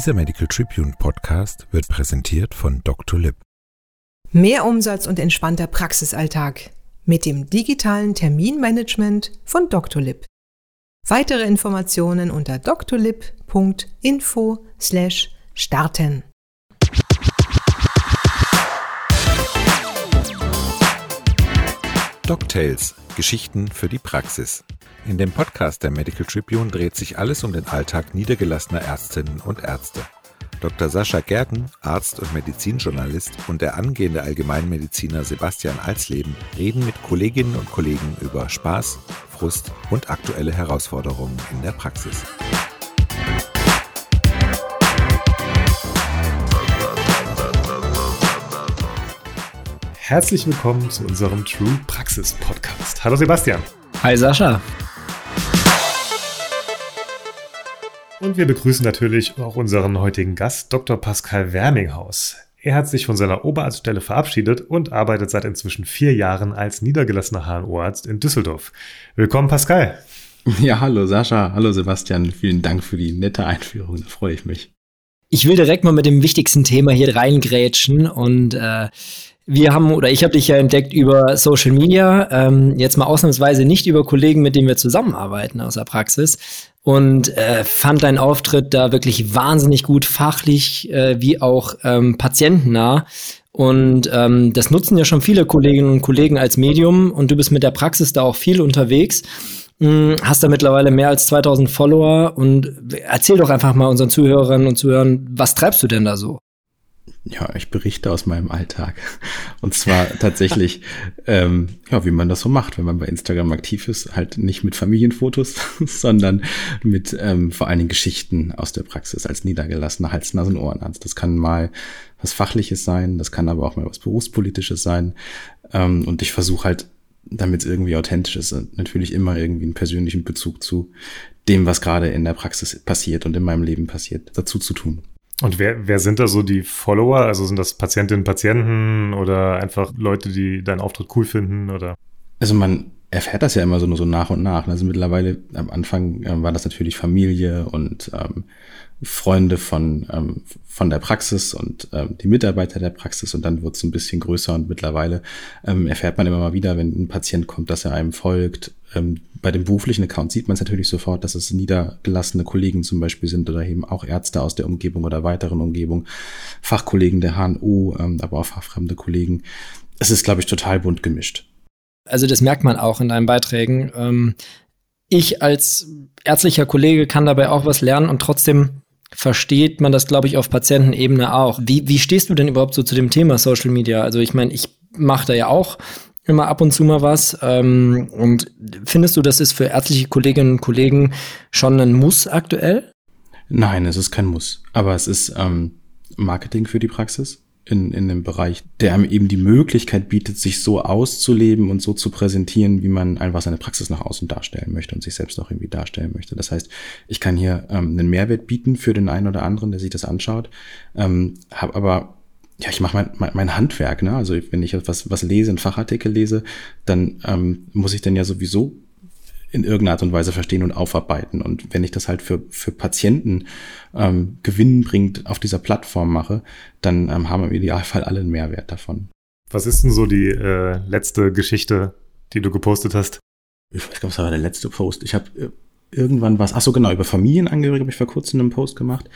Dieser Medical Tribune Podcast wird präsentiert von Dr. Lip. Mehr Umsatz und entspannter Praxisalltag mit dem digitalen Terminmanagement von Dr. Lip. Weitere Informationen unter drlib.info slash starten. DocTales – Geschichten für die Praxis. In dem Podcast der Medical Tribune dreht sich alles um den Alltag niedergelassener Ärztinnen und Ärzte. Dr. Sascha Gerken, Arzt und Medizinjournalist, und der angehende Allgemeinmediziner Sebastian Alsleben reden mit Kolleginnen und Kollegen über Spaß, Frust und aktuelle Herausforderungen in der Praxis. Herzlich willkommen zu unserem True Praxis Podcast. Hallo Sebastian. Hi Sascha. Und wir begrüßen natürlich auch unseren heutigen Gast, Dr. Pascal Werminghaus. Er hat sich von seiner Oberarztstelle verabschiedet und arbeitet seit inzwischen vier Jahren als niedergelassener HNO-Arzt in Düsseldorf. Willkommen, Pascal. Ja, hallo Sascha, hallo Sebastian. Vielen Dank für die nette Einführung, da freue ich mich. Ich will direkt mal mit dem wichtigsten Thema hier reingrätschen und äh, wir haben oder ich habe dich ja entdeckt über Social Media, ähm, jetzt mal ausnahmsweise nicht über Kollegen, mit denen wir zusammenarbeiten aus der Praxis und äh, fand deinen Auftritt da wirklich wahnsinnig gut, fachlich äh, wie auch ähm, patientennah. Und ähm, das nutzen ja schon viele Kolleginnen und Kollegen als Medium und du bist mit der Praxis da auch viel unterwegs. Hm, hast da mittlerweile mehr als 2000 Follower und erzähl doch einfach mal unseren Zuhörerinnen und Zuhörern, was treibst du denn da so? Ja, ich berichte aus meinem Alltag. Und zwar tatsächlich, ähm, ja, wie man das so macht, wenn man bei Instagram aktiv ist, halt nicht mit Familienfotos, sondern mit ähm, vor allen Dingen Geschichten aus der Praxis als niedergelassener Hals-, Nasen-, Ohrenarzt. Das kann mal was Fachliches sein, das kann aber auch mal was Berufspolitisches sein. Ähm, und ich versuche halt, damit es irgendwie authentisch ist, natürlich immer irgendwie einen persönlichen Bezug zu dem, was gerade in der Praxis passiert und in meinem Leben passiert, dazu zu tun. Und wer, wer sind da so die Follower? Also sind das Patientinnen, Patienten oder einfach Leute, die deinen Auftritt cool finden oder? Also man erfährt das ja immer so nur so nach und nach. Also mittlerweile am Anfang äh, war das natürlich Familie und ähm, Freunde von, ähm, von der Praxis und ähm, die Mitarbeiter der Praxis und dann wird es ein bisschen größer und mittlerweile ähm, erfährt man immer mal wieder, wenn ein Patient kommt, dass er einem folgt. Ähm, bei dem beruflichen Account sieht man es natürlich sofort, dass es niedergelassene Kollegen zum Beispiel sind oder eben auch Ärzte aus der Umgebung oder weiteren Umgebung, Fachkollegen der HNO, ähm, aber auch fachfremde Kollegen. Es ist, glaube ich, total bunt gemischt. Also das merkt man auch in deinen Beiträgen. Ähm, ich als ärztlicher Kollege kann dabei auch was lernen und trotzdem versteht man das, glaube ich, auf Patientenebene auch. Wie, wie stehst du denn überhaupt so zu dem Thema Social Media? Also ich meine, ich mache da ja auch immer ab und zu mal was. Ähm, und findest du, das ist für ärztliche Kolleginnen und Kollegen schon ein Muss aktuell? Nein, es ist kein Muss. Aber es ist ähm, Marketing für die Praxis in, in dem Bereich, der einem eben die Möglichkeit bietet, sich so auszuleben und so zu präsentieren, wie man einfach seine Praxis nach außen darstellen möchte und sich selbst auch irgendwie darstellen möchte. Das heißt, ich kann hier ähm, einen Mehrwert bieten für den einen oder anderen, der sich das anschaut, ähm, habe aber ja, ich mache mein, mein, mein Handwerk, ne? Also wenn ich etwas was lese, einen Fachartikel lese, dann ähm, muss ich dann ja sowieso in irgendeiner Art und Weise verstehen und aufarbeiten. Und wenn ich das halt für, für Patienten ähm, gewinnbringend auf dieser Plattform mache, dann ähm, haben im Idealfall alle einen Mehrwert davon. Was ist denn so die äh, letzte Geschichte, die du gepostet hast? Ich glaube, es war der letzte Post. Ich habe äh, irgendwann was, ach so genau, über Familienangehörige habe ich vor kurzem einen Post gemacht.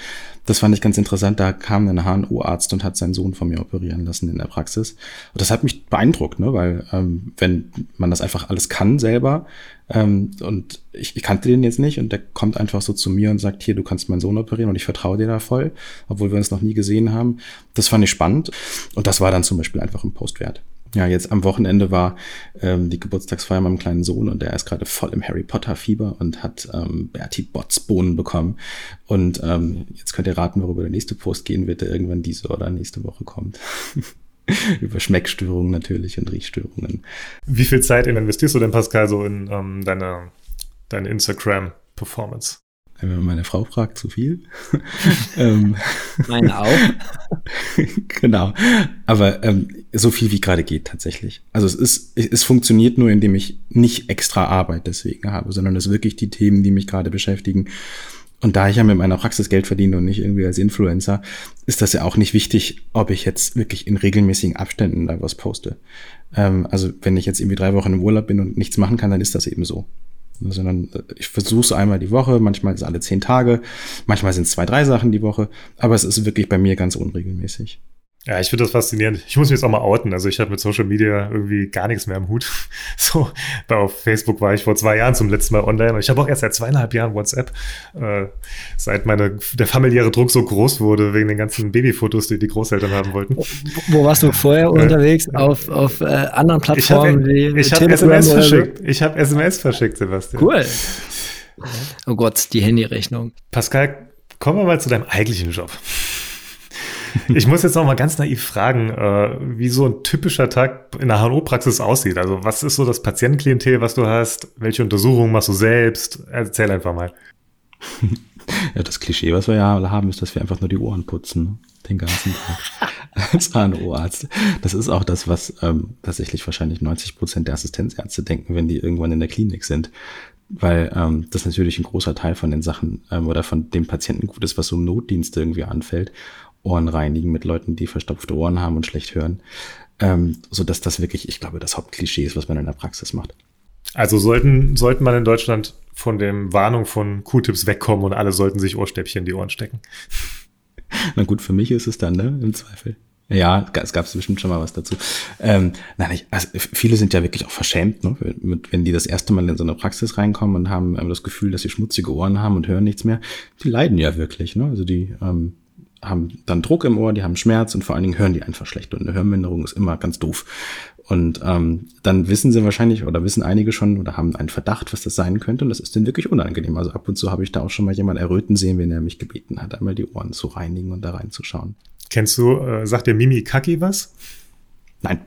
Das fand ich ganz interessant. Da kam ein HNO-Arzt und hat seinen Sohn von mir operieren lassen in der Praxis. Und das hat mich beeindruckt, ne? weil ähm, wenn man das einfach alles kann selber ähm, und ich, ich kannte den jetzt nicht und der kommt einfach so zu mir und sagt, hier, du kannst meinen Sohn operieren und ich vertraue dir da voll, obwohl wir uns noch nie gesehen haben. Das fand ich spannend und das war dann zum Beispiel einfach ein Post wert. Ja, jetzt am Wochenende war ähm, die Geburtstagsfeier meinem kleinen Sohn und der ist gerade voll im Harry Potter Fieber und hat ähm, Bertie Botts Bohnen bekommen. Und ähm, jetzt könnt ihr raten, worüber der nächste Post gehen wird, der irgendwann diese oder nächste Woche kommt. Über Schmeckstörungen natürlich und Riechstörungen. Wie viel Zeit investierst du denn, Pascal, so in ähm, deine, deine Instagram-Performance? Wenn man meine Frau fragt, zu viel. Ähm, meine auch. genau. Aber ähm, so viel wie gerade geht tatsächlich. Also es ist, es funktioniert nur, indem ich nicht extra Arbeit deswegen habe, sondern es wirklich die Themen, die mich gerade beschäftigen. Und da ich ja mit meiner Praxis Geld verdiene und nicht irgendwie als Influencer, ist das ja auch nicht wichtig, ob ich jetzt wirklich in regelmäßigen Abständen da was poste. Ähm, also wenn ich jetzt irgendwie drei Wochen im Urlaub bin und nichts machen kann, dann ist das eben so. Sondern äh, ich versuche es einmal die Woche, manchmal ist es alle zehn Tage, manchmal sind es zwei, drei Sachen die Woche, aber es ist wirklich bei mir ganz unregelmäßig. Ja, ich finde das faszinierend. Ich muss mich jetzt auch mal outen. Also ich habe mit Social Media irgendwie gar nichts mehr im Hut. So, auf Facebook war ich vor zwei Jahren zum letzten Mal online und ich habe auch erst seit zweieinhalb Jahren WhatsApp, äh, seit meine, der familiäre Druck so groß wurde wegen den ganzen Babyfotos, die die Großeltern haben wollten. Wo warst du vorher äh, unterwegs? Auf, auf äh, anderen Plattformen ich hab, wie Ich habe SMS verschickt. Ich habe SMS verschickt, Sebastian. Cool. Oh Gott, die Handyrechnung. Pascal, kommen wir mal zu deinem eigentlichen Job. Ich muss jetzt noch mal ganz naiv fragen, äh, wie so ein typischer Tag in der HNO-Praxis aussieht. Also was ist so das Patientenklientel, was du hast? Welche Untersuchungen machst du selbst? Erzähl einfach mal. Ja, das Klischee, was wir ja alle haben, ist, dass wir einfach nur die Ohren putzen. Ne? Den ganzen Tag. Als HNO-Arzt. Das ist auch das, was ähm, tatsächlich wahrscheinlich 90 Prozent der Assistenzärzte denken, wenn die irgendwann in der Klinik sind weil ähm, das natürlich ein großer Teil von den Sachen ähm, oder von dem Patientengut ist, was so im Notdienst irgendwie anfällt. Ohren reinigen mit Leuten, die verstopfte Ohren haben und schlecht hören. Ähm, so dass das wirklich, ich glaube, das Hauptklischee ist, was man in der Praxis macht. Also sollten, sollten man in Deutschland von dem Warnung von Q-Tips wegkommen und alle sollten sich Ohrstäbchen in die Ohren stecken. Na gut, für mich ist es dann, ne? Im Zweifel. Ja, es gab bestimmt schon mal was dazu. Ähm, nein, ich, also viele sind ja wirklich auch verschämt, ne? wenn die das erste Mal in so eine Praxis reinkommen und haben das Gefühl, dass sie schmutzige Ohren haben und hören nichts mehr. Die leiden ja wirklich. Ne? Also die ähm, haben dann Druck im Ohr, die haben Schmerz und vor allen Dingen hören die einfach schlecht. Und eine Hörminderung ist immer ganz doof. Und ähm, dann wissen sie wahrscheinlich oder wissen einige schon oder haben einen Verdacht, was das sein könnte. Und das ist denen wirklich unangenehm. Also ab und zu habe ich da auch schon mal jemanden erröten sehen, wenn er mich gebeten hat, einmal die Ohren zu reinigen und da reinzuschauen. Kennst du, äh, sagt der Mimi Kaki was? Nein.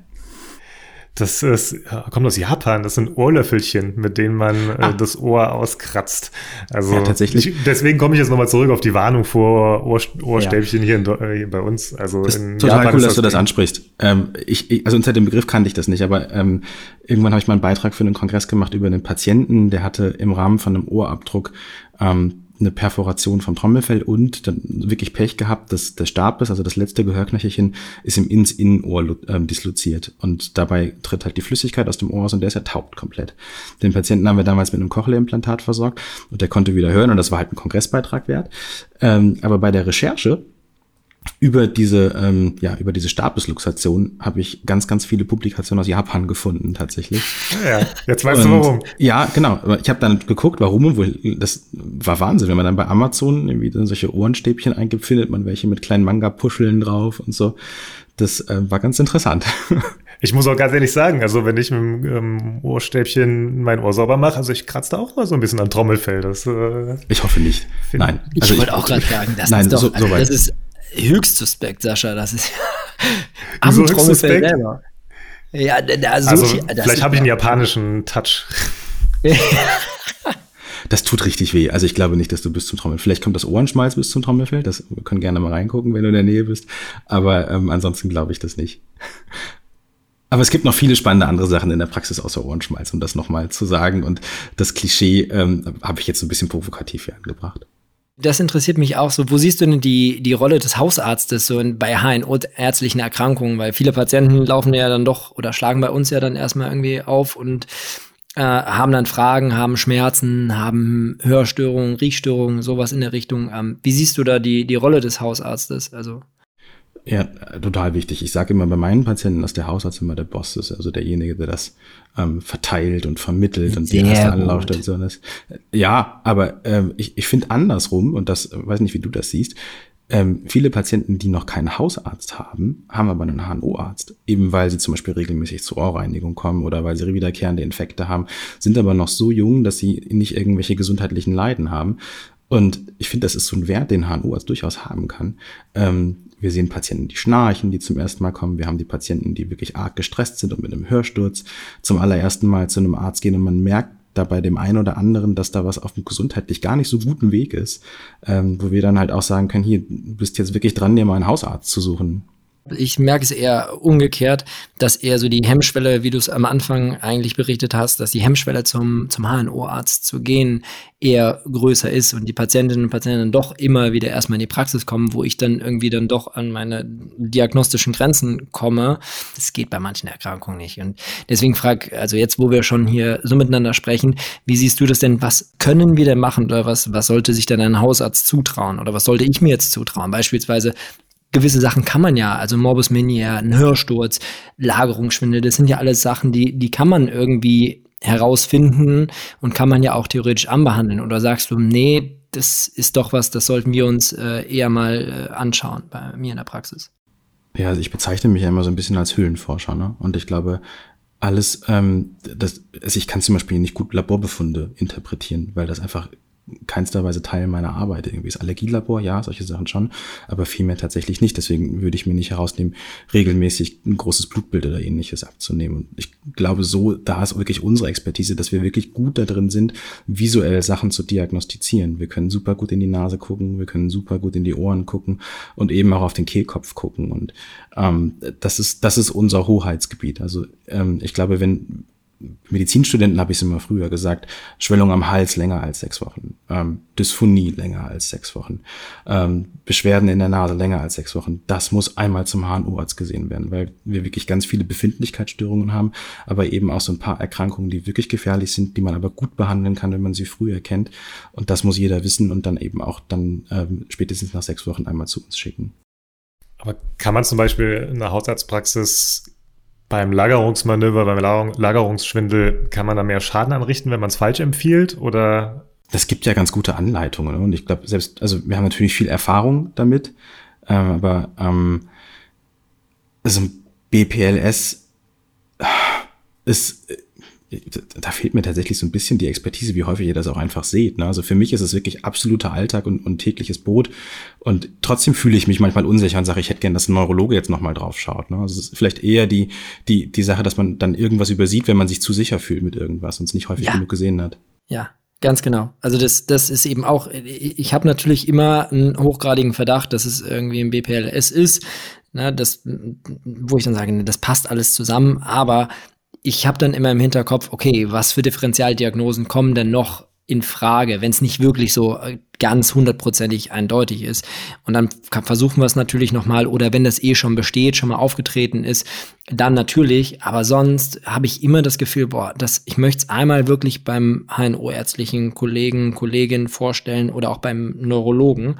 Das ist, kommt aus Japan. Das sind Ohrlöffelchen, mit denen man äh, ah. das Ohr auskratzt. Also ja, tatsächlich. Ich, deswegen komme ich jetzt nochmal zurück auf die Warnung vor Ohr, Ohrstäbchen ja. hier, in, äh, bei uns. Also das in total Japan cool, dass das du das ansprichst. Ähm, ich, ich, also unter dem Begriff kannte ich das nicht, aber ähm, irgendwann habe ich mal einen Beitrag für einen Kongress gemacht über einen Patienten, der hatte im Rahmen von einem Ohrabdruck ähm, eine Perforation vom Trommelfell und dann wirklich Pech gehabt, dass der Stabis, also das letzte Gehörknöchelchen, ist ihm ins Innenohr ähm, disloziert. Und dabei tritt halt die Flüssigkeit aus dem Ohr aus und der ist ertaubt komplett. Den Patienten haben wir damals mit einem Cochlea-Implantat versorgt und der konnte wieder hören und das war halt ein Kongressbeitrag wert. Ähm, aber bei der Recherche über diese, ähm, ja, über diese Stabisluxation habe ich ganz, ganz viele Publikationen aus Japan gefunden, tatsächlich. Ja, jetzt weißt und, du warum. Ja, genau. Ich habe dann geguckt, warum und wohl, das war Wahnsinn. Wenn man dann bei Amazon irgendwie dann solche Ohrenstäbchen eingibt, findet man welche mit kleinen Manga-Puscheln drauf und so. Das äh, war ganz interessant. Ich muss auch ganz ehrlich sagen, also wenn ich mit dem ähm, Ohrstäbchen mein Ohr sauber mache, also ich kratze da auch mal so ein bisschen am Trommelfell. Das, äh, ich hoffe nicht. Nein. Also ich wollte auch gerade sagen, das nein, ist doch, so, so das ist höchst suspekt, Sascha. Das ist am Trommelfell selber. Ja, also, also vielleicht habe ich einen japanischen Touch. das tut richtig weh. Also ich glaube nicht, dass du bis zum Trommelfell. Vielleicht kommt das Ohrenschmalz bis zum Trommelfell. Das wir können gerne mal reingucken, wenn du in der Nähe bist. Aber ähm, ansonsten glaube ich das nicht. Aber es gibt noch viele spannende andere Sachen in der Praxis außer Ohrenschmalz, um das nochmal zu sagen. Und das Klischee ähm, habe ich jetzt ein bisschen provokativ hier angebracht. Das interessiert mich auch so. Wo siehst du denn die, die Rolle des Hausarztes so in, bei HNO-ärztlichen Erkrankungen? Weil viele Patienten laufen ja dann doch oder schlagen bei uns ja dann erstmal irgendwie auf und äh, haben dann Fragen, haben Schmerzen, haben Hörstörungen, Riechstörungen, sowas in der Richtung. Ähm, wie siehst du da die, die Rolle des Hausarztes? Also ja, total wichtig. Ich sage immer bei meinen Patienten, dass der Hausarzt immer der Boss ist, also derjenige, der das ähm, verteilt und vermittelt und die erste Anlaufstation ist. Ja, aber ähm, ich, ich finde andersrum, und das weiß nicht, wie du das siehst, ähm, viele Patienten, die noch keinen Hausarzt haben, haben aber einen HNO-Arzt. Eben weil sie zum Beispiel regelmäßig zur Ohrreinigung kommen oder weil sie wiederkehrende Infekte haben, sind aber noch so jung, dass sie nicht irgendwelche gesundheitlichen Leiden haben. Und ich finde, das ist so ein Wert, den HNO-Arzt durchaus haben kann. Ähm, wir sehen Patienten, die schnarchen, die zum ersten Mal kommen. Wir haben die Patienten, die wirklich arg gestresst sind und mit einem Hörsturz zum allerersten Mal zu einem Arzt gehen und man merkt da bei dem einen oder anderen, dass da was auf dem gesundheitlich gar nicht so guten Weg ist, ähm, wo wir dann halt auch sagen können, hier, du bist jetzt wirklich dran, dir mal einen Hausarzt zu suchen. Ich merke es eher umgekehrt, dass eher so die Hemmschwelle, wie du es am Anfang eigentlich berichtet hast, dass die Hemmschwelle zum, zum HNO-Arzt zu gehen eher größer ist und die Patientinnen und Patienten doch immer wieder erstmal in die Praxis kommen, wo ich dann irgendwie dann doch an meine diagnostischen Grenzen komme. Das geht bei manchen Erkrankungen nicht. Und deswegen frag, also jetzt, wo wir schon hier so miteinander sprechen, wie siehst du das denn? Was können wir denn machen oder was, was sollte sich denn ein Hausarzt zutrauen oder was sollte ich mir jetzt zutrauen? Beispielsweise gewisse Sachen kann man ja, also Morbus Menier, ein Hörsturz, Lagerungsschwindel, das sind ja alles Sachen, die, die kann man irgendwie herausfinden und kann man ja auch theoretisch anbehandeln. Oder sagst du, nee, das ist doch was, das sollten wir uns äh, eher mal äh, anschauen bei mir in der Praxis? Ja, also ich bezeichne mich ja immer so ein bisschen als Höhlenforscher, ne? Und ich glaube, alles, ähm, das, also ich kann zum Beispiel nicht gut Laborbefunde interpretieren, weil das einfach keinster Weise Teil meiner Arbeit. Irgendwie ist Allergielabor, ja, solche Sachen schon, aber vielmehr tatsächlich nicht. Deswegen würde ich mir nicht herausnehmen, regelmäßig ein großes Blutbild oder ähnliches abzunehmen. Und ich glaube, so, da ist wirklich unsere Expertise, dass wir wirklich gut da drin sind, visuell Sachen zu diagnostizieren. Wir können super gut in die Nase gucken, wir können super gut in die Ohren gucken und eben auch auf den Kehlkopf gucken. Und ähm, das ist, das ist unser Hoheitsgebiet. Also ähm, ich glaube, wenn Medizinstudenten habe ich es immer früher gesagt, Schwellung am Hals länger als sechs Wochen, ähm, Dysphonie länger als sechs Wochen, ähm, Beschwerden in der Nase länger als sechs Wochen. Das muss einmal zum HNO-Arzt gesehen werden, weil wir wirklich ganz viele Befindlichkeitsstörungen haben, aber eben auch so ein paar Erkrankungen, die wirklich gefährlich sind, die man aber gut behandeln kann, wenn man sie früh erkennt. Und das muss jeder wissen und dann eben auch dann ähm, spätestens nach sechs Wochen einmal zu uns schicken. Aber kann man zum Beispiel in der Hausarztpraxis beim Lagerungsmanöver, beim Lagerungsschwindel, kann man da mehr Schaden anrichten, wenn man es falsch empfiehlt? Oder? Das gibt ja ganz gute Anleitungen. Und ich glaube, selbst, also wir haben natürlich viel Erfahrung damit, ähm, aber ähm, also BPLS ist da fehlt mir tatsächlich so ein bisschen die Expertise, wie häufig ihr das auch einfach seht. Ne? Also für mich ist es wirklich absoluter Alltag und, und tägliches Brot. Und trotzdem fühle ich mich manchmal unsicher und sage, ich hätte gern, dass ein Neurologe jetzt nochmal drauf schaut. Ne? Also es ist vielleicht eher die, die, die Sache, dass man dann irgendwas übersieht, wenn man sich zu sicher fühlt mit irgendwas und es nicht häufig ja. genug gesehen hat. Ja, Ganz genau. Also das, das ist eben auch, ich habe natürlich immer einen hochgradigen Verdacht, dass es irgendwie ein BPLS ist, ne, das, wo ich dann sage, das passt alles zusammen, aber ich habe dann immer im Hinterkopf, okay, was für Differentialdiagnosen kommen denn noch in Frage, wenn es nicht wirklich so äh, ganz hundertprozentig eindeutig ist. Und dann versuchen wir es natürlich nochmal, oder wenn das eh schon besteht, schon mal aufgetreten ist, dann natürlich. Aber sonst habe ich immer das Gefühl, boah, das, ich möchte es einmal wirklich beim HNO-ärztlichen Kollegen, Kolleginnen vorstellen oder auch beim Neurologen,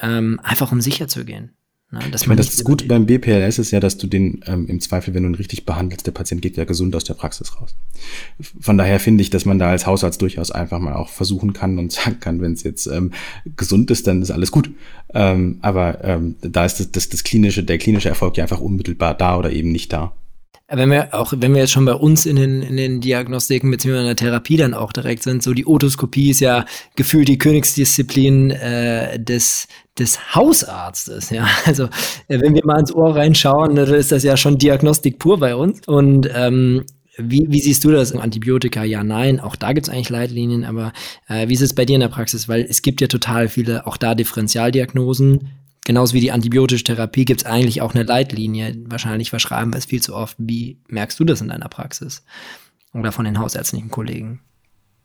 ähm, einfach um sicher zu gehen. Ne? ich meine, das Gute beim BPLS ist ja, dass du den ähm, im Zweifel, wenn du ihn richtig behandelst, der Patient geht ja gesund aus der Praxis raus. Von daher finde ich, dass man da als Hausarzt durchaus einfach mal auch versuchen kann und sagen kann, wenn es jetzt ähm, gesund ist, dann ist alles gut. Ähm, aber ähm, da ist das, das, das klinische, der klinische Erfolg ja einfach unmittelbar da oder eben nicht da wenn wir auch, wenn wir jetzt schon bei uns in den, in den Diagnostiken beziehungsweise in der Therapie dann auch direkt sind, so die Otoskopie ist ja gefühlt die Königsdisziplin äh, des, des Hausarztes. Ja, also äh, wenn wir mal ins Ohr reinschauen, dann ist das ja schon Diagnostik pur bei uns. Und ähm, wie, wie siehst du das? Antibiotika, ja, nein. Auch da gibt's eigentlich Leitlinien, aber äh, wie ist es bei dir in der Praxis? Weil es gibt ja total viele, auch da Differentialdiagnosen, genauso wie die antibiotische Therapie gibt es eigentlich auch eine Leitlinie. Wahrscheinlich verschreiben wir es viel zu oft. Wie merkst du das in deiner Praxis? Oder von den hausärztlichen Kollegen?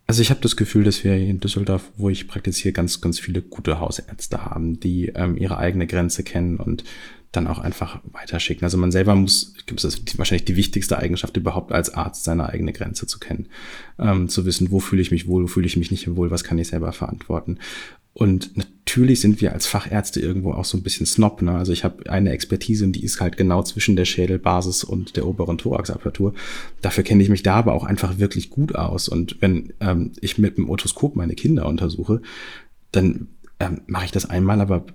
Also ich habe das Gefühl, dass wir in Düsseldorf, wo ich praktiziere, ganz, ganz viele gute Hausärzte haben, die ähm, ihre eigene Grenze kennen und dann auch einfach weiterschicken. Also man selber muss, das ist wahrscheinlich die wichtigste Eigenschaft überhaupt als Arzt, seine eigene Grenze zu kennen. Ähm, zu wissen, wo fühle ich mich wohl, wo fühle ich mich nicht wohl, was kann ich selber verantworten. Und natürlich sind wir als Fachärzte irgendwo auch so ein bisschen snob. Ne? Also ich habe eine Expertise und die ist halt genau zwischen der Schädelbasis und der oberen Thoraxapparatur. Dafür kenne ich mich da aber auch einfach wirklich gut aus. Und wenn ähm, ich mit dem Otoskop meine Kinder untersuche, dann ähm, mache ich das einmal, aber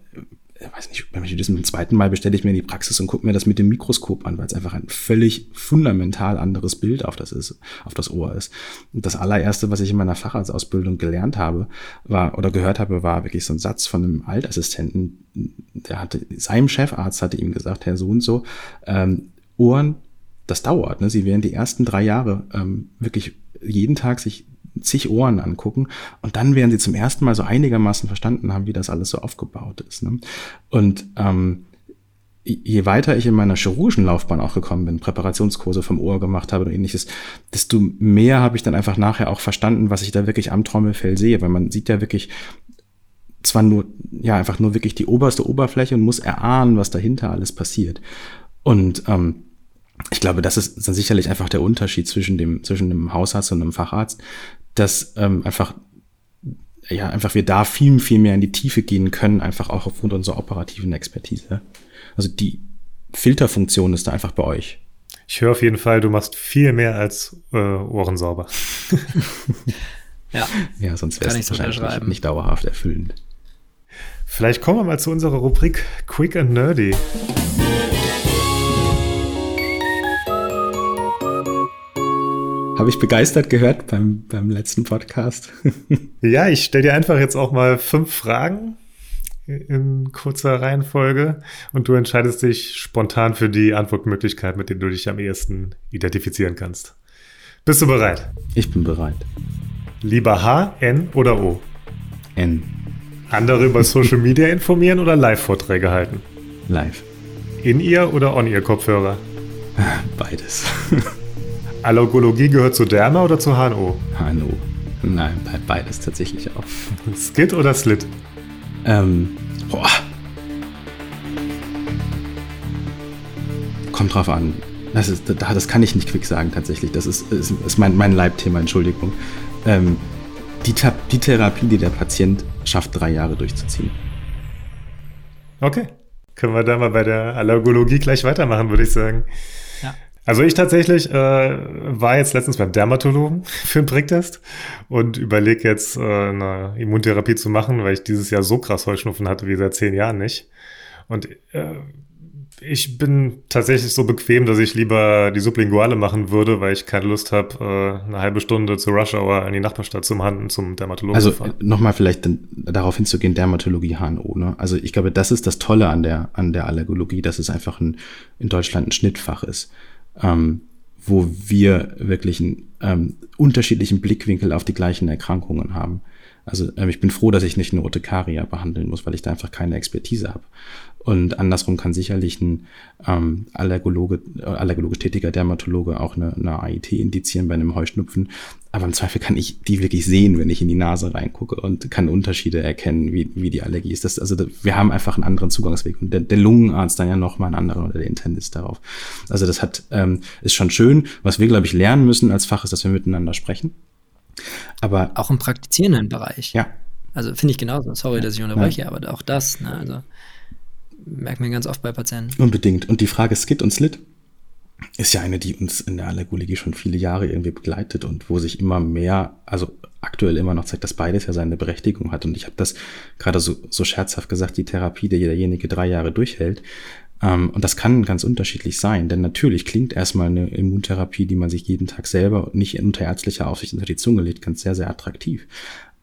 weiß nicht, wenn ich das mit dem zweiten Mal bestelle ich mir in die Praxis und gucke mir das mit dem Mikroskop an, weil es einfach ein völlig fundamental anderes Bild auf das ist, auf das Ohr ist. Und das allererste, was ich in meiner Facharztausbildung gelernt habe, war oder gehört habe, war wirklich so ein Satz von einem Altassistenten, der hatte, seinem Chefarzt hatte ihm gesagt, Herr so und so, ähm, Ohren, das dauert. Ne? Sie werden die ersten drei Jahre ähm, wirklich jeden Tag sich zig Ohren angucken und dann werden sie zum ersten Mal so einigermaßen verstanden haben, wie das alles so aufgebaut ist. Ne? Und ähm, je weiter ich in meiner chirurgischen Laufbahn auch gekommen bin, Präparationskurse vom Ohr gemacht habe und ähnliches, desto mehr habe ich dann einfach nachher auch verstanden, was ich da wirklich am Trommelfell sehe, weil man sieht ja wirklich zwar nur, ja, einfach nur wirklich die oberste Oberfläche und muss erahnen, was dahinter alles passiert. Und ähm, ich glaube, das ist dann sicherlich einfach der Unterschied zwischen dem, zwischen einem Hausarzt und einem Facharzt, dass ähm, einfach ja, einfach wir da viel, viel mehr in die Tiefe gehen können, einfach auch aufgrund unserer operativen Expertise. Also die Filterfunktion ist da einfach bei euch. Ich höre auf jeden Fall, du machst viel mehr als äh, Ohren sauber. ja. ja, sonst wäre es wahrscheinlich nicht, nicht dauerhaft erfüllend. Vielleicht kommen wir mal zu unserer Rubrik Quick and Nerdy. Habe ich begeistert gehört beim, beim letzten Podcast. ja, ich stelle dir einfach jetzt auch mal fünf Fragen in kurzer Reihenfolge und du entscheidest dich spontan für die Antwortmöglichkeit, mit der du dich am ehesten identifizieren kannst. Bist du bereit? Ich bin bereit. Lieber H, N oder O? N. Andere über Social Media informieren oder Live-Vorträge halten? Live. In-Ear oder On-Ear-Kopfhörer? Beides. Allergologie gehört zu Derma oder zu HNO? HNO. Nein, beides tatsächlich auch. Skit oder Slit? Ähm, boah. Kommt drauf an. Das, ist, das kann ich nicht quick sagen, tatsächlich. Das ist, ist, ist mein, mein Leibthema, Entschuldigung. Ähm, die, die Therapie, die der Patient schafft, drei Jahre durchzuziehen. Okay. Können wir da mal bei der Allergologie gleich weitermachen, würde ich sagen. Also ich tatsächlich äh, war jetzt letztens beim Dermatologen für einen Pricktest und überlege jetzt äh, eine Immuntherapie zu machen, weil ich dieses Jahr so krass Heuschnupfen hatte wie seit zehn Jahren nicht. Und äh, ich bin tatsächlich so bequem, dass ich lieber die Sublinguale machen würde, weil ich keine Lust habe, äh, eine halbe Stunde zur Rush Hour in die Nachbarstadt zum Handen zum Dermatologen also, zu fahren. Also nochmal vielleicht darauf hinzugehen, Dermatologie HNO. Ne? Also ich glaube, das ist das Tolle an der, an der Allergologie, dass es einfach ein, in Deutschland ein Schnittfach ist ähm, wo wir wirklich einen ähm, unterschiedlichen Blickwinkel auf die gleichen Erkrankungen haben. Also ähm, ich bin froh, dass ich nicht eine Urtikaria behandeln muss, weil ich da einfach keine Expertise habe. Und andersrum kann sicherlich ein ähm, Allergologe, äh, allergologisch tätiger Dermatologe auch eine, eine AIT indizieren bei einem Heuschnupfen. Aber im Zweifel kann ich die wirklich sehen, wenn ich in die Nase reingucke und kann Unterschiede erkennen, wie, wie die Allergie ist. Das, also wir haben einfach einen anderen Zugangsweg und der, der Lungenarzt dann ja noch mal einen anderen oder der Intendist darauf. Also das hat ähm, ist schon schön. Was wir glaube ich lernen müssen als Fach ist, dass wir miteinander sprechen. Aber auch im praktizierenden Bereich. Ja. Also finde ich genauso. Sorry, dass ich unterbreche, ja. aber auch das. Ne, also merkt man ganz oft bei Patienten. Unbedingt. Und die Frage Skit und Slit ist ja eine, die uns in der Allergologie schon viele Jahre irgendwie begleitet und wo sich immer mehr, also aktuell immer noch zeigt, dass beides ja seine Berechtigung hat. Und ich habe das gerade so, so scherzhaft gesagt, die Therapie, die derjenige drei Jahre durchhält. Ähm, und das kann ganz unterschiedlich sein, denn natürlich klingt erstmal eine Immuntherapie, die man sich jeden Tag selber nicht unter ärztlicher Aufsicht unter die Zunge legt, ganz sehr, sehr attraktiv.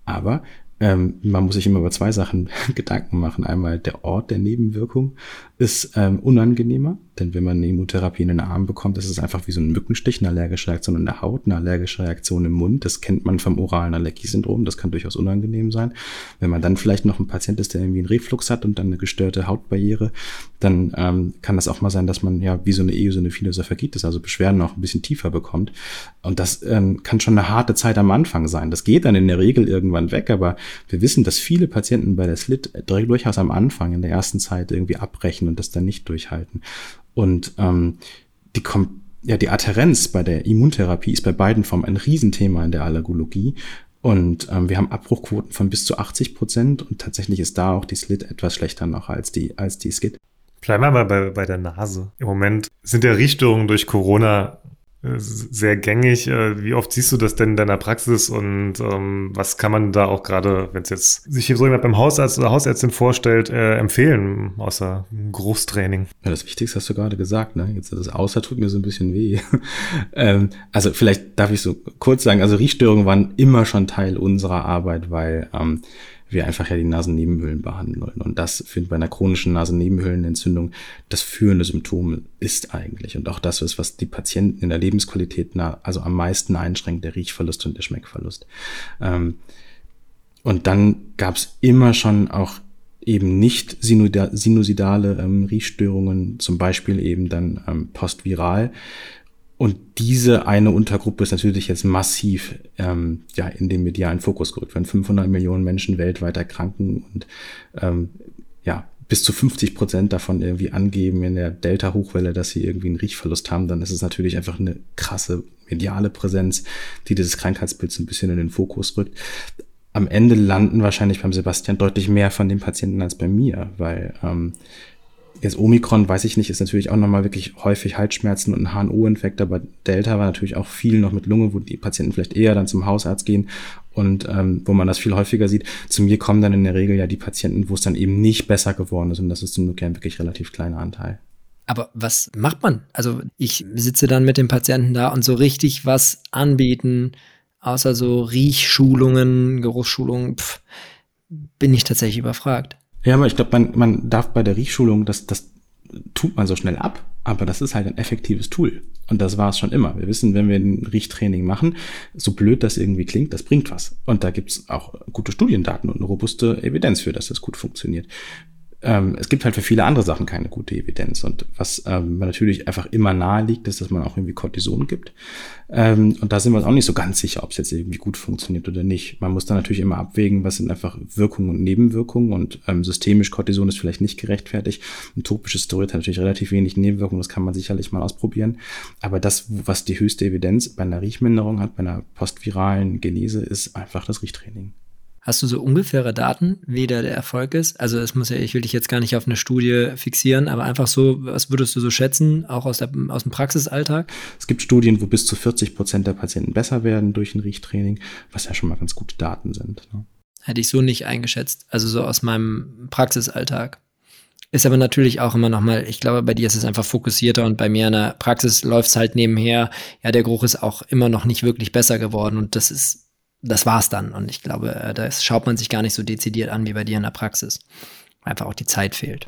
Aber ähm, man muss sich immer über zwei Sachen Gedanken machen. Einmal der Ort der Nebenwirkung ist ähm, unangenehmer, denn wenn man eine Immuntherapie in den Arm bekommt, ist es einfach wie so ein Mückenstich, eine allergische Reaktion in der Haut, eine allergische Reaktion im Mund. Das kennt man vom oralen Allergiesyndrom, das kann durchaus unangenehm sein. Wenn man dann vielleicht noch ein Patient ist, der irgendwie einen Reflux hat und dann eine gestörte Hautbarriere, dann ähm, kann das auch mal sein, dass man ja wie so eine eosinophile Esophagitis, also Beschwerden noch ein bisschen tiefer bekommt. Und das ähm, kann schon eine harte Zeit am Anfang sein. Das geht dann in der Regel irgendwann weg, aber wir wissen, dass viele Patienten bei der Slit durchaus am Anfang in der ersten Zeit irgendwie abbrechen und das dann nicht durchhalten. Und ähm, die kommt ja, die Adherenz bei der Immuntherapie ist bei beiden Formen ein Riesenthema in der Allergologie. Und ähm, wir haben Abbruchquoten von bis zu 80 Prozent und tatsächlich ist da auch die Slit etwas schlechter noch als die, als die Skit. Bleiben wir mal bei, bei der Nase. Im Moment sind ja Richtungen durch Corona sehr gängig. Äh, wie oft siehst du das denn in deiner Praxis und ähm, was kann man da auch gerade, wenn es jetzt sich so jemand beim Hausarzt oder Hausärztin vorstellt, äh, empfehlen, außer Großtraining? Ja, das Wichtigste hast du gerade gesagt. Ne? Jetzt das Außer tut mir so ein bisschen weh. ähm, also vielleicht darf ich so kurz sagen, also Riechstörungen waren immer schon Teil unserer Arbeit, weil ähm, wir einfach ja die Nasennebenhöhlen behandeln. Und das für bei einer chronischen Nasennebenhöhlenentzündung das führende Symptom ist eigentlich. Und auch das ist, was die Patienten in der Lebensqualität also am meisten einschränkt, der Riechverlust und der Schmeckverlust. Ähm, und dann gab es immer schon auch eben nicht sinusidale ähm, Riechstörungen, zum Beispiel eben dann ähm, postviral. Und diese eine Untergruppe ist natürlich jetzt massiv ähm, ja, in den medialen Fokus gerückt. Wenn 500 Millionen Menschen weltweit erkranken und ähm, ja, bis zu 50 Prozent davon irgendwie angeben in der Delta-Hochwelle, dass sie irgendwie einen Riechverlust haben, dann ist es natürlich einfach eine krasse mediale Präsenz, die dieses Krankheitsbild so ein bisschen in den Fokus rückt am Ende landen wahrscheinlich beim Sebastian deutlich mehr von den Patienten als bei mir, weil ähm, jetzt Omikron, weiß ich nicht, ist natürlich auch nochmal wirklich häufig Halsschmerzen und ein HNO-Infekt, aber Delta war natürlich auch viel noch mit Lunge, wo die Patienten vielleicht eher dann zum Hausarzt gehen und ähm, wo man das viel häufiger sieht. Zu mir kommen dann in der Regel ja die Patienten, wo es dann eben nicht besser geworden ist und das ist zum Glück ein wirklich relativ kleiner Anteil. Aber was macht man? Also ich sitze dann mit dem Patienten da und so richtig was anbieten, außer so Riechschulungen, Geruchsschulungen, pff, bin ich tatsächlich überfragt. Ja, aber ich glaube, man, man darf bei der Riechschulung, das, das tut man so schnell ab, aber das ist halt ein effektives Tool. Und das war es schon immer. Wir wissen, wenn wir ein Riechtraining machen, so blöd das irgendwie klingt, das bringt was. Und da gibt's auch gute Studiendaten und eine robuste Evidenz für, dass das gut funktioniert ähm, es gibt halt für viele andere Sachen keine gute Evidenz. Und was ähm, natürlich einfach immer nahe liegt, ist, dass man auch irgendwie Cortison gibt. Ähm, und da sind wir uns auch nicht so ganz sicher, ob es jetzt irgendwie gut funktioniert oder nicht. Man muss da natürlich immer abwägen, was sind einfach Wirkungen und Nebenwirkungen. Und ähm, systemisch Cortison ist vielleicht nicht gerechtfertigt. Ein topisches Steroid hat natürlich relativ wenig Nebenwirkungen, das kann man sicherlich mal ausprobieren. Aber das, was die höchste Evidenz bei einer Riechminderung hat, bei einer postviralen Genese, ist einfach das Riechtraining. Hast du so ungefähre Daten, wie da der Erfolg ist? Also es muss ja, ich will dich jetzt gar nicht auf eine Studie fixieren, aber einfach so, was würdest du so schätzen, auch aus, der, aus dem Praxisalltag? Es gibt Studien, wo bis zu 40 Prozent der Patienten besser werden durch ein Riechtraining, was ja schon mal ganz gute Daten sind. Ne? Hätte ich so nicht eingeschätzt, also so aus meinem Praxisalltag. Ist aber natürlich auch immer noch mal, ich glaube, bei dir ist es einfach fokussierter und bei mir in der Praxis läuft es halt nebenher. Ja, der Geruch ist auch immer noch nicht wirklich besser geworden und das ist das war's dann. Und ich glaube, äh, das schaut man sich gar nicht so dezidiert an wie bei dir in der Praxis. Einfach auch die Zeit fehlt.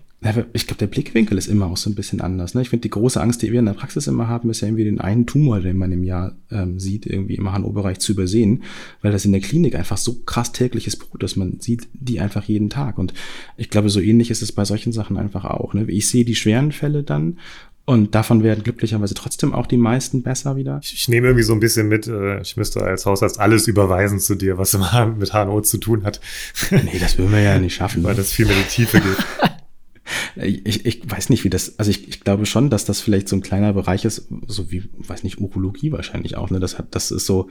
Ich glaube, der Blickwinkel ist immer auch so ein bisschen anders. Ne? Ich finde, die große Angst, die wir in der Praxis immer haben, ist ja irgendwie den einen Tumor, den man im Jahr ähm, sieht, irgendwie im HNO-Bereich zu übersehen, weil das in der Klinik einfach so krass tägliches Brot ist. Man sieht die einfach jeden Tag. Und ich glaube, so ähnlich ist es bei solchen Sachen einfach auch. Ne? Ich sehe die schweren Fälle dann und davon werden glücklicherweise trotzdem auch die meisten besser wieder. Ich, ich nehme irgendwie so ein bisschen mit, äh, ich müsste als Hausarzt alles überweisen zu dir, was immer mit HNO zu tun hat. Nee, das würden wir ja nicht schaffen. Weil das viel mehr in die Tiefe geht. Ich, ich weiß nicht, wie das, also ich, ich glaube schon, dass das vielleicht so ein kleiner Bereich ist, so wie, weiß nicht, Urologie wahrscheinlich auch, ne? Das hat, das ist so,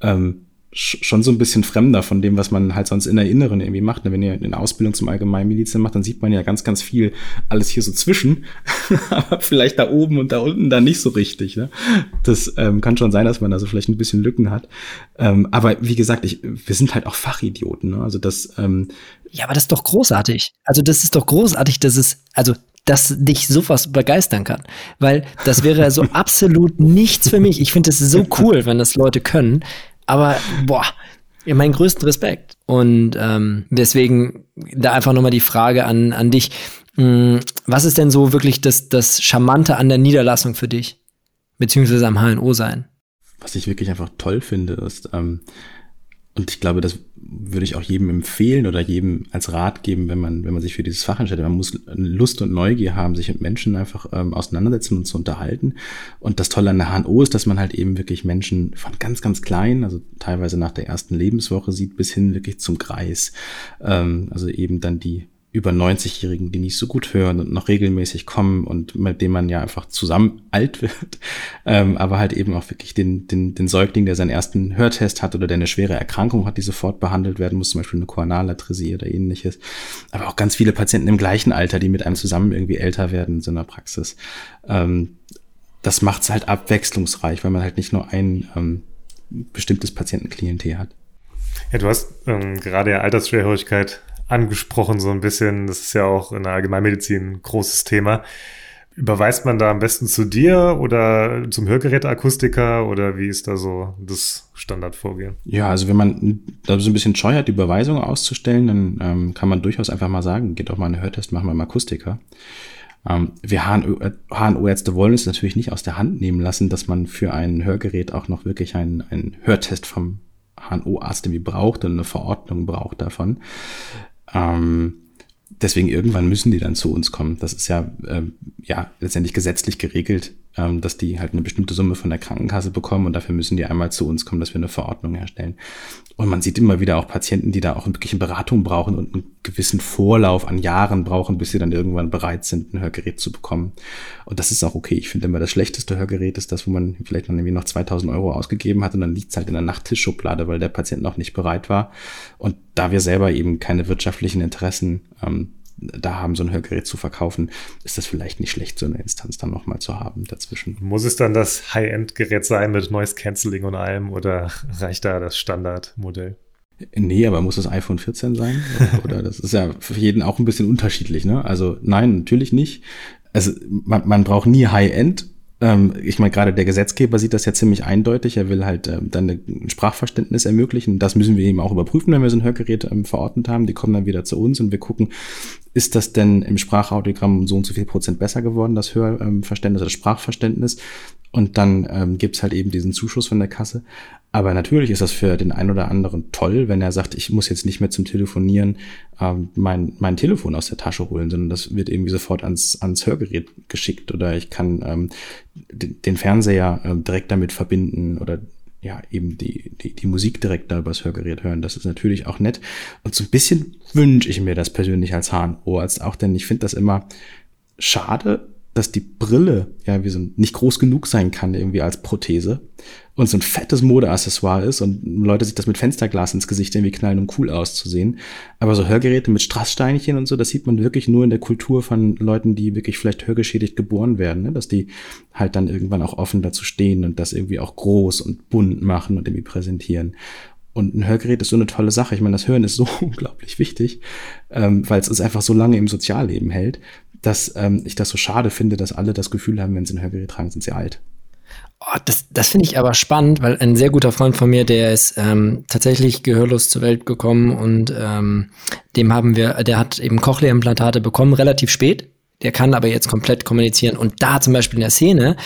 ähm, schon so ein bisschen fremder von dem, was man halt sonst in der Inneren irgendwie macht. Wenn ihr eine Ausbildung zum Allgemeinmedizin macht, dann sieht man ja ganz, ganz viel alles hier so zwischen, aber vielleicht da oben und da unten dann nicht so richtig. Ne? Das ähm, kann schon sein, dass man da so vielleicht ein bisschen Lücken hat. Ähm, aber wie gesagt, ich, wir sind halt auch Fachidioten. Ne? Also das. Ähm, ja, aber das ist doch großartig. Also das ist doch großartig, dass es, also dass dich sowas begeistern kann. Weil das wäre so absolut nichts für mich. Ich finde es so cool, wenn das Leute können. Aber boah, ja, meinen größten Respekt. Und ähm, deswegen da einfach nochmal die Frage an, an dich. Hm, was ist denn so wirklich das, das Charmante an der Niederlassung für dich? Beziehungsweise am HNO sein? Was ich wirklich einfach toll finde, ist, ähm, und ich glaube, das würde ich auch jedem empfehlen oder jedem als Rat geben, wenn man, wenn man sich für dieses Fach entscheidet. Man muss Lust und Neugier haben, sich mit Menschen einfach ähm, auseinandersetzen und zu unterhalten. Und das Tolle an der HNO ist, dass man halt eben wirklich Menschen von ganz, ganz klein, also teilweise nach der ersten Lebenswoche sieht, bis hin wirklich zum Kreis. Ähm, also eben dann die über 90-Jährigen, die nicht so gut hören und noch regelmäßig kommen und mit dem man ja einfach zusammen alt wird, ähm, aber halt eben auch wirklich den, den, den Säugling, der seinen ersten Hörtest hat oder der eine schwere Erkrankung hat, die sofort behandelt werden muss, zum Beispiel eine Koanalarthresie oder ähnliches. Aber auch ganz viele Patienten im gleichen Alter, die mit einem zusammen irgendwie älter werden in so einer Praxis. Ähm, das macht es halt abwechslungsreich, weil man halt nicht nur ein ähm, bestimmtes Patientenklientel hat. Ja, du hast ähm, gerade ja Altersschwerhörigkeit angesprochen, so ein bisschen. Das ist ja auch in der Allgemeinmedizin ein großes Thema. Überweist man da am besten zu dir oder zum Hörgeräteakustiker oder wie ist da so das Standardvorgehen? Ja, also wenn man da so ein bisschen scheu hat, die Überweisung auszustellen, dann ähm, kann man durchaus einfach mal sagen, geht doch mal einen Hörtest, machen wir mal Akustiker. Ähm, wir HNO-Ärzte wollen es natürlich nicht aus der Hand nehmen lassen, dass man für ein Hörgerät auch noch wirklich einen, einen Hörtest vom HNO-Arzt irgendwie braucht und eine Verordnung braucht davon. Ähm, deswegen irgendwann müssen die dann zu uns kommen. Das ist ja, ähm, ja letztendlich gesetzlich geregelt, ähm, dass die halt eine bestimmte Summe von der Krankenkasse bekommen und dafür müssen die einmal zu uns kommen, dass wir eine Verordnung erstellen. Und man sieht immer wieder auch Patienten, die da auch wirklich eine Beratung brauchen und einen gewissen Vorlauf an Jahren brauchen, bis sie dann irgendwann bereit sind, ein Hörgerät zu bekommen. Und das ist auch okay. Ich finde immer, das schlechteste Hörgerät ist das, wo man vielleicht dann irgendwie noch 2000 Euro ausgegeben hat und dann liegt es halt in der Nachttischschublade, weil der Patient noch nicht bereit war. Und da wir selber eben keine wirtschaftlichen Interessen ähm, da haben, so ein Hörgerät zu verkaufen, ist das vielleicht nicht schlecht, so eine Instanz dann nochmal zu haben dazwischen. Muss es dann das High-End-Gerät sein mit Noise Cancelling und allem oder reicht da das Standardmodell? Nee, aber muss das iPhone 14 sein? Oder das ist ja für jeden auch ein bisschen unterschiedlich, ne? Also nein, natürlich nicht. Also man, man braucht nie High-End, ähm, ich meine, gerade der Gesetzgeber sieht das ja ziemlich eindeutig. Er will halt ähm, dann ein Sprachverständnis ermöglichen. Das müssen wir eben auch überprüfen, wenn wir so ein Hörgerät ähm, verordnet haben. Die kommen dann wieder zu uns und wir gucken, ist das denn im Sprachaudiogramm so und so viel Prozent besser geworden, das Hörverständnis oder das Sprachverständnis? Und dann ähm, gibt halt eben diesen Zuschuss von der Kasse. Aber natürlich ist das für den einen oder anderen toll, wenn er sagt, ich muss jetzt nicht mehr zum Telefonieren ähm, mein, mein Telefon aus der Tasche holen, sondern das wird irgendwie sofort ans, ans Hörgerät geschickt oder ich kann ähm, den Fernseher ähm, direkt damit verbinden oder ja, eben die, die, die Musik direkt da übers Hörgerät hören. Das ist natürlich auch nett. Und so ein bisschen wünsche ich mir das persönlich als HNO-Arzt auch, denn ich finde das immer schade, dass die Brille ja wie so nicht groß genug sein kann irgendwie als Prothese und so ein fettes Modeaccessoire ist und Leute sich das mit Fensterglas ins Gesicht irgendwie knallen, um cool auszusehen. Aber so Hörgeräte mit Strasssteinchen und so, das sieht man wirklich nur in der Kultur von Leuten, die wirklich vielleicht hörgeschädigt geboren werden, ne? dass die halt dann irgendwann auch offen dazu stehen und das irgendwie auch groß und bunt machen und irgendwie präsentieren. Und ein Hörgerät ist so eine tolle Sache. Ich meine, das Hören ist so unglaublich wichtig, ähm, weil es uns einfach so lange im Sozialleben hält dass ähm, ich das so schade finde, dass alle das Gefühl haben, wenn sie ein Hörgerät tragen, sind sie alt. Oh, das das finde ich aber spannend, weil ein sehr guter Freund von mir, der ist ähm, tatsächlich gehörlos zur Welt gekommen und ähm, dem haben wir, der hat eben Cochlea-Implantate bekommen, relativ spät. Der kann aber jetzt komplett kommunizieren. Und da zum Beispiel in der Szene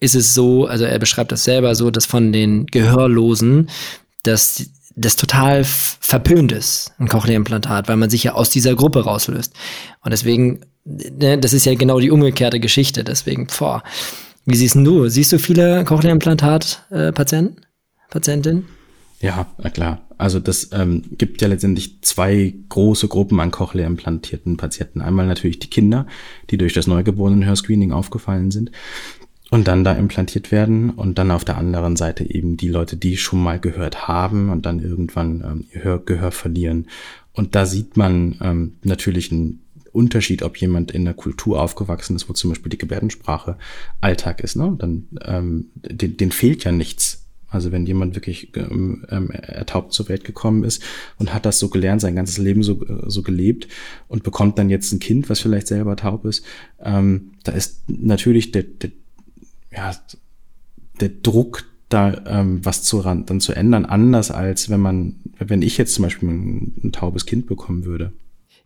ist es so, also er beschreibt das selber so, dass von den Gehörlosen, dass das total verpönt ist, ein Cochlea-Implantat, weil man sich ja aus dieser Gruppe rauslöst. Und deswegen ne, das ist ja genau die umgekehrte Geschichte. Deswegen, boah. Wie siehst du? Siehst du viele Cochlea-Implantat-Patienten? Patientinnen? Ja, klar. Also das ähm, gibt ja letztendlich zwei große Gruppen an Cochlea-implantierten Patienten. Einmal natürlich die Kinder, die durch das Neugeborenen-Hörscreening aufgefallen sind und dann da implantiert werden und dann auf der anderen Seite eben die Leute, die schon mal gehört haben und dann irgendwann ähm, ihr Hör Gehör verlieren. Und da sieht man ähm, natürlich einen Unterschied, ob jemand in einer Kultur aufgewachsen ist, wo zum Beispiel die Gebärdensprache Alltag ist, ne? Dann ähm, den, den fehlt ja nichts. Also wenn jemand wirklich ähm, ähm, ertaubt zur Welt gekommen ist und hat das so gelernt, sein ganzes Leben so, so gelebt und bekommt dann jetzt ein Kind, was vielleicht selber taub ist, ähm, da ist natürlich der, der, ja, der Druck, da ähm, was zu dann zu ändern, anders als wenn man, wenn ich jetzt zum Beispiel ein, ein taubes Kind bekommen würde.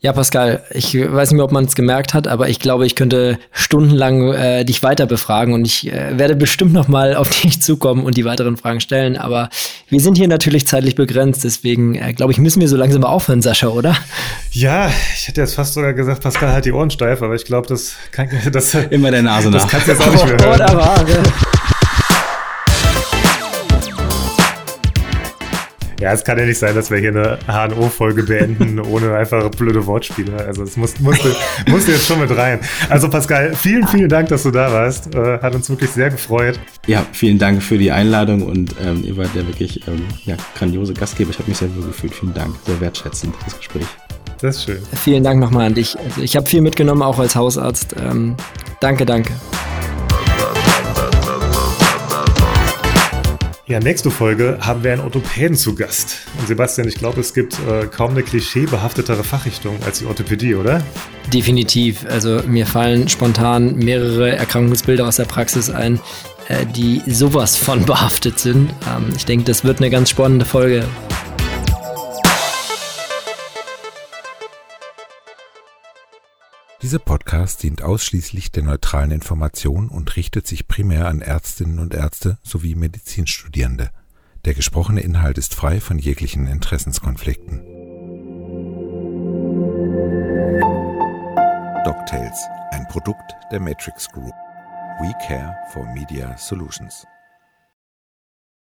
Ja, Pascal, ich weiß nicht mehr, ob man es gemerkt hat, aber ich glaube, ich könnte stundenlang äh, dich weiter befragen und ich äh, werde bestimmt noch mal auf dich zukommen und die weiteren Fragen stellen. Aber wir sind hier natürlich zeitlich begrenzt, deswegen äh, glaube ich, müssen wir so langsam mal aufhören, Sascha, oder? Ja, ich hätte jetzt fast sogar gesagt, Pascal hat die Ohren steif, aber ich glaube, das kann das immer der Nase nach. Das kannst du jetzt auch nicht mehr hören. Ja, es kann ja nicht sein, dass wir hier eine HNO-Folge beenden, ohne einfach blöde Wortspiele. Also es muss, musste, musste jetzt schon mit rein. Also Pascal, vielen, vielen Dank, dass du da warst. Äh, hat uns wirklich sehr gefreut. Ja, vielen Dank für die Einladung und ähm, ihr wart ja wirklich ähm, ja, grandiose Gastgeber. Ich habe mich sehr wohl gefühlt. Vielen Dank. Sehr wertschätzend, das Gespräch. Das ist schön. Vielen Dank nochmal an dich. Also ich habe viel mitgenommen, auch als Hausarzt. Ähm, danke, danke. Ja, nächste Folge haben wir einen Orthopäden zu Gast. Und Sebastian, ich glaube, es gibt äh, kaum eine klischeebehaftetere Fachrichtung als die Orthopädie, oder? Definitiv. Also mir fallen spontan mehrere Erkrankungsbilder aus der Praxis ein, äh, die sowas von behaftet sind. Ähm, ich denke, das wird eine ganz spannende Folge. Dieser Podcast dient ausschließlich der neutralen Information und richtet sich primär an Ärztinnen und Ärzte sowie Medizinstudierende. Der gesprochene Inhalt ist frei von jeglichen Interessenskonflikten. Cocktails, ein Produkt der Matrix Group. We care for Media Solutions.